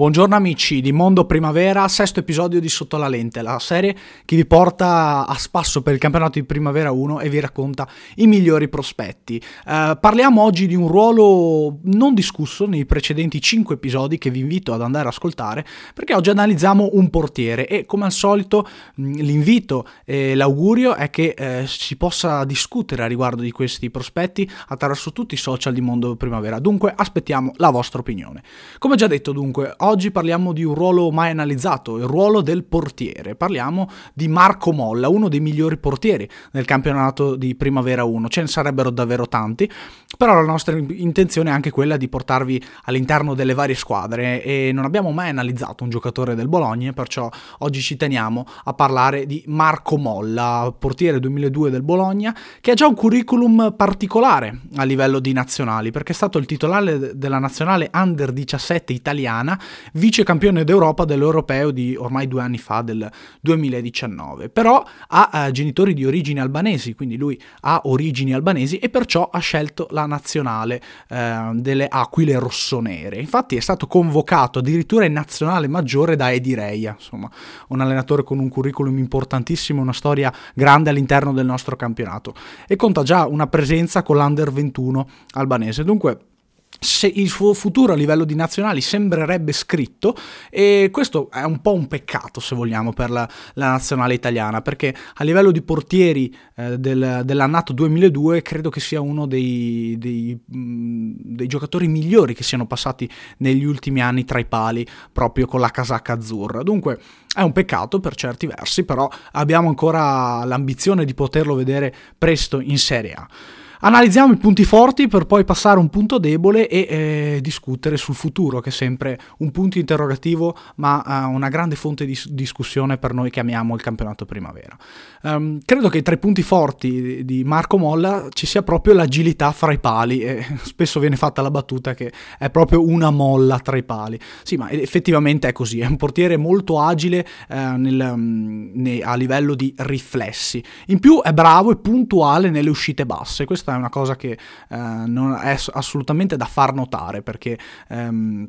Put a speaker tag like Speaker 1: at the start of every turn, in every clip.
Speaker 1: Buongiorno amici di Mondo Primavera, sesto episodio di Sotto la Lente, la serie che vi porta a spasso per il campionato di Primavera 1 e vi racconta i migliori prospetti. Uh, parliamo oggi di un ruolo non discusso nei precedenti 5 episodi che vi invito ad andare ad ascoltare perché oggi analizziamo un portiere e come al solito l'invito e l'augurio è che eh, si possa discutere a riguardo di questi prospetti attraverso tutti i social di Mondo Primavera. Dunque aspettiamo la vostra opinione. Come già detto dunque, Oggi parliamo di un ruolo mai analizzato, il ruolo del portiere. Parliamo di Marco Molla, uno dei migliori portieri nel campionato di Primavera 1. Ce ne sarebbero davvero tanti, però la nostra intenzione è anche quella di portarvi all'interno delle varie squadre e non abbiamo mai analizzato un giocatore del Bologna, perciò oggi ci teniamo a parlare di Marco Molla, portiere 2002 del Bologna, che ha già un curriculum particolare a livello di nazionali, perché è stato il titolare della nazionale Under 17 italiana vice campione d'Europa dell'Europeo di ormai due anni fa, del 2019. Però ha eh, genitori di origini albanesi, quindi lui ha origini albanesi e perciò ha scelto la nazionale eh, delle Aquile Rossonere. Infatti è stato convocato addirittura in nazionale maggiore da Edi Reia, insomma, un allenatore con un curriculum importantissimo, una storia grande all'interno del nostro campionato e conta già una presenza con l'Under 21 albanese. Dunque se il suo futuro a livello di nazionali sembrerebbe scritto e questo è un po' un peccato se vogliamo per la, la nazionale italiana perché a livello di portieri eh, del, dell'annato 2002 credo che sia uno dei, dei, dei, giocatori migliori che siano passati negli ultimi anni tra i pali proprio con la casacca azzurra. Dunque è un peccato per certi versi però abbiamo ancora l'ambizione di poterlo vedere presto in Serie A Analizziamo i punti forti per poi passare a un punto debole e eh, discutere sul futuro, che è sempre un punto interrogativo, ma eh, una grande fonte di discussione per noi che amiamo il campionato primavera. Um, credo che tra i punti forti di Marco Molla ci sia proprio l'agilità fra i pali, e spesso viene fatta la battuta che è proprio una molla tra i pali. Sì, ma effettivamente è così, è un portiere molto agile eh, nel, um, ne, a livello di riflessi. In più è bravo e puntuale nelle uscite basse, questa questa è una cosa che eh, non è assolutamente da far notare perché ehm,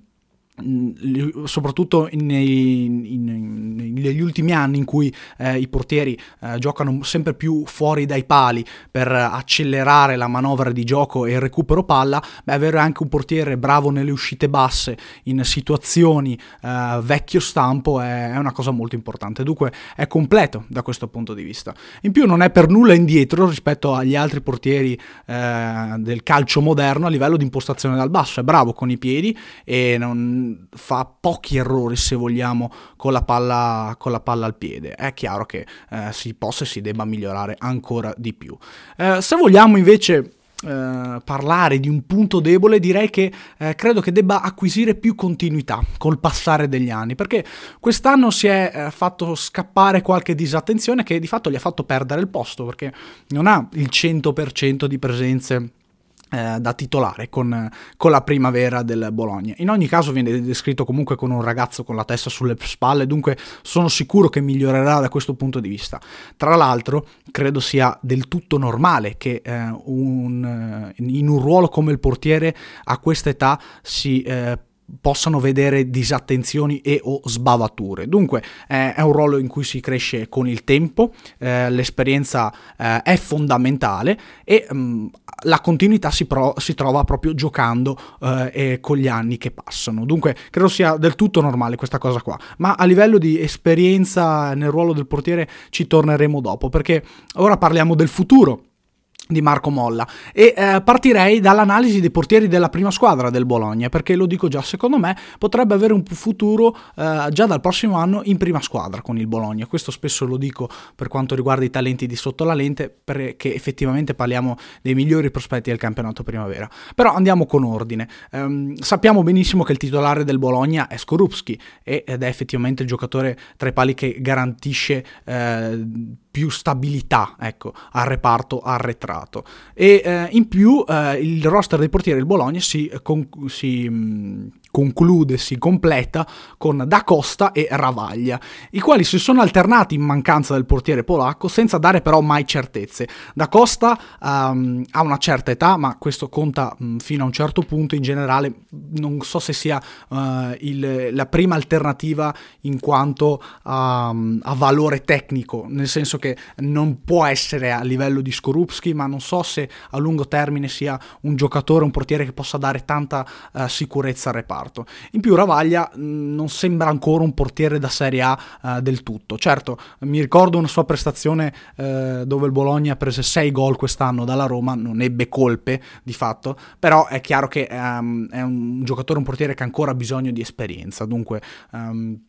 Speaker 1: soprattutto nei, in, negli ultimi anni in cui eh, i portieri eh, giocano sempre più fuori dai pali per accelerare la manovra di gioco e il recupero palla, beh, avere anche un portiere bravo nelle uscite basse in situazioni eh, vecchio stampo è, è, una cosa molto importante. Dunque è completo da questo punto di vista. In più non è per nulla indietro rispetto agli altri portieri eh, del calcio moderno a livello di impostazione dal basso, è bravo con i piedi e non fa pochi errori se vogliamo con la palla, con la palla al piede. È chiaro che eh, si possa e si debba migliorare ancora di più. Eh, se vogliamo invece Uh, parlare di un punto debole, direi che uh, credo che debba acquisire più continuità col passare degli anni, perché quest'anno si è uh, fatto scappare qualche disattenzione che di fatto gli ha fatto perdere il posto, perché non ha il 100% di presenze da titolare con, con, la primavera del Bologna. In ogni caso viene descritto comunque con un ragazzo con la testa sulle spalle, dunque sono sicuro che migliorerà da questo punto di vista. Tra l'altro, credo sia del tutto normale che eh, un, in un ruolo come il portiere a questa età si eh, possano vedere disattenzioni e o sbavature. Dunque eh, è un ruolo in cui si cresce con il tempo, eh, l'esperienza eh, è fondamentale e mh, mm, la continuità si, pro- si, trova proprio giocando eh, con gli anni che passano. Dunque credo sia del tutto normale questa cosa qua, ma a livello di esperienza nel ruolo del portiere ci torneremo dopo perché ora parliamo del futuro di Marco Molla. E eh, partirei dall'analisi dei portieri della prima squadra del Bologna perché lo dico già secondo me potrebbe avere un futuro eh, già dal prossimo anno in prima squadra con il Bologna. Questo spesso lo dico per quanto riguarda i talenti di sotto la lente perché effettivamente parliamo dei migliori prospetti del campionato primavera. Però andiamo con ordine. Ehm, sappiamo benissimo che il titolare del Bologna è Skorupski ed è effettivamente il giocatore tra i pali che garantisce eh, più stabilità ecco, al reparto arretrato. E eh, in più eh, il roster dei portieri del Bologna si, con, si mh, mm, conclude, si completa con Da Costa e Ravaglia, i quali si sono alternati in mancanza del portiere polacco senza dare però mai certezze. Da Costa um, ha una certa età, ma questo conta um, fino a un certo punto, in generale non so se sia uh, il, la prima alternativa in quanto um, a, valore tecnico, nel senso che non può essere a livello di Skorupski, ma non so se a lungo termine sia un giocatore, un portiere che possa dare tanta uh, sicurezza al reparto reparto. In più Ravaglia mh, mm, non sembra ancora un portiere da Serie A uh, del tutto. Certo, mi ricordo una sua prestazione uh, dove il Bologna prese 6 gol quest'anno dalla Roma, non ebbe colpe di fatto, però è chiaro che um, è un giocatore, un portiere che ha ancora bisogno di esperienza, dunque... Um,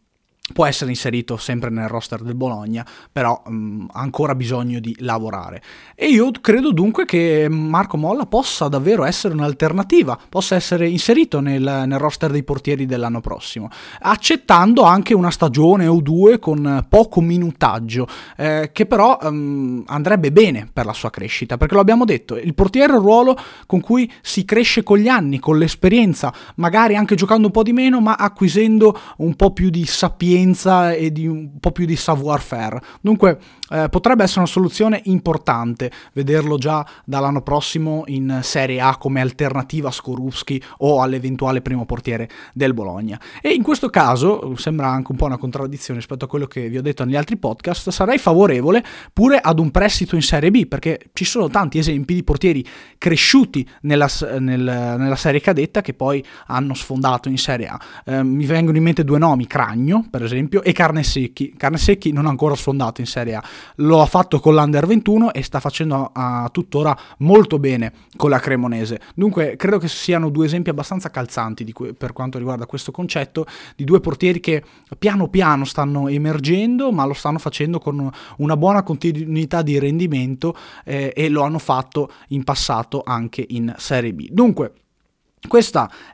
Speaker 1: può essere inserito sempre nel roster del Bologna, però um, ha ancora bisogno di lavorare. E io credo dunque che Marco Molla possa davvero essere un'alternativa, possa essere inserito nel, nel roster dei portieri dell'anno prossimo, accettando anche una stagione o due con poco minutaggio, eh, che però um, andrebbe bene per la sua crescita, perché lo abbiamo detto, il portiere è un ruolo con cui si cresce con gli anni, con l'esperienza, magari anche giocando un po' di meno, ma acquisendo un po' più di sapienza esperienza e di un po' più di savoir-faire. Dunque eh, potrebbe essere una soluzione importante vederlo già dall'anno prossimo in Serie A come alternativa a Skorupski o all'eventuale primo portiere del Bologna. E in questo caso, sembra anche un po' una contraddizione rispetto a quello che vi ho detto negli altri podcast, sarei favorevole pure ad un prestito in Serie B perché ci sono tanti esempi di portieri cresciuti nella, nel, nella serie cadetta che poi hanno sfondato in Serie A. Eh, mi vengono in mente due nomi, Cragno per esempio e Carnesecchi. Carnesecchi non ha ancora sfondato in Serie A, lo ha fatto con l'Under 21 e sta facendo a tuttora molto bene con la Cremonese. Dunque credo che siano due esempi abbastanza calzanti que- per quanto riguarda questo concetto di due portieri che piano piano stanno emergendo ma lo stanno facendo con una buona continuità di rendimento eh, e lo hanno fatto in passato anche in Serie B. Dunque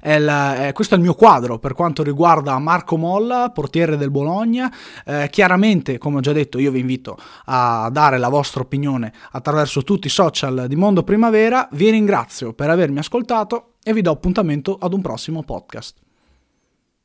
Speaker 1: è la, eh, questo è il mio quadro per quanto riguarda Marco Molla, portiere del Bologna. Eh, chiaramente, come ho già detto, io vi invito a dare la vostra opinione attraverso tutti i social di Mondo Primavera. Vi ringrazio per avermi ascoltato e vi do appuntamento ad un prossimo podcast.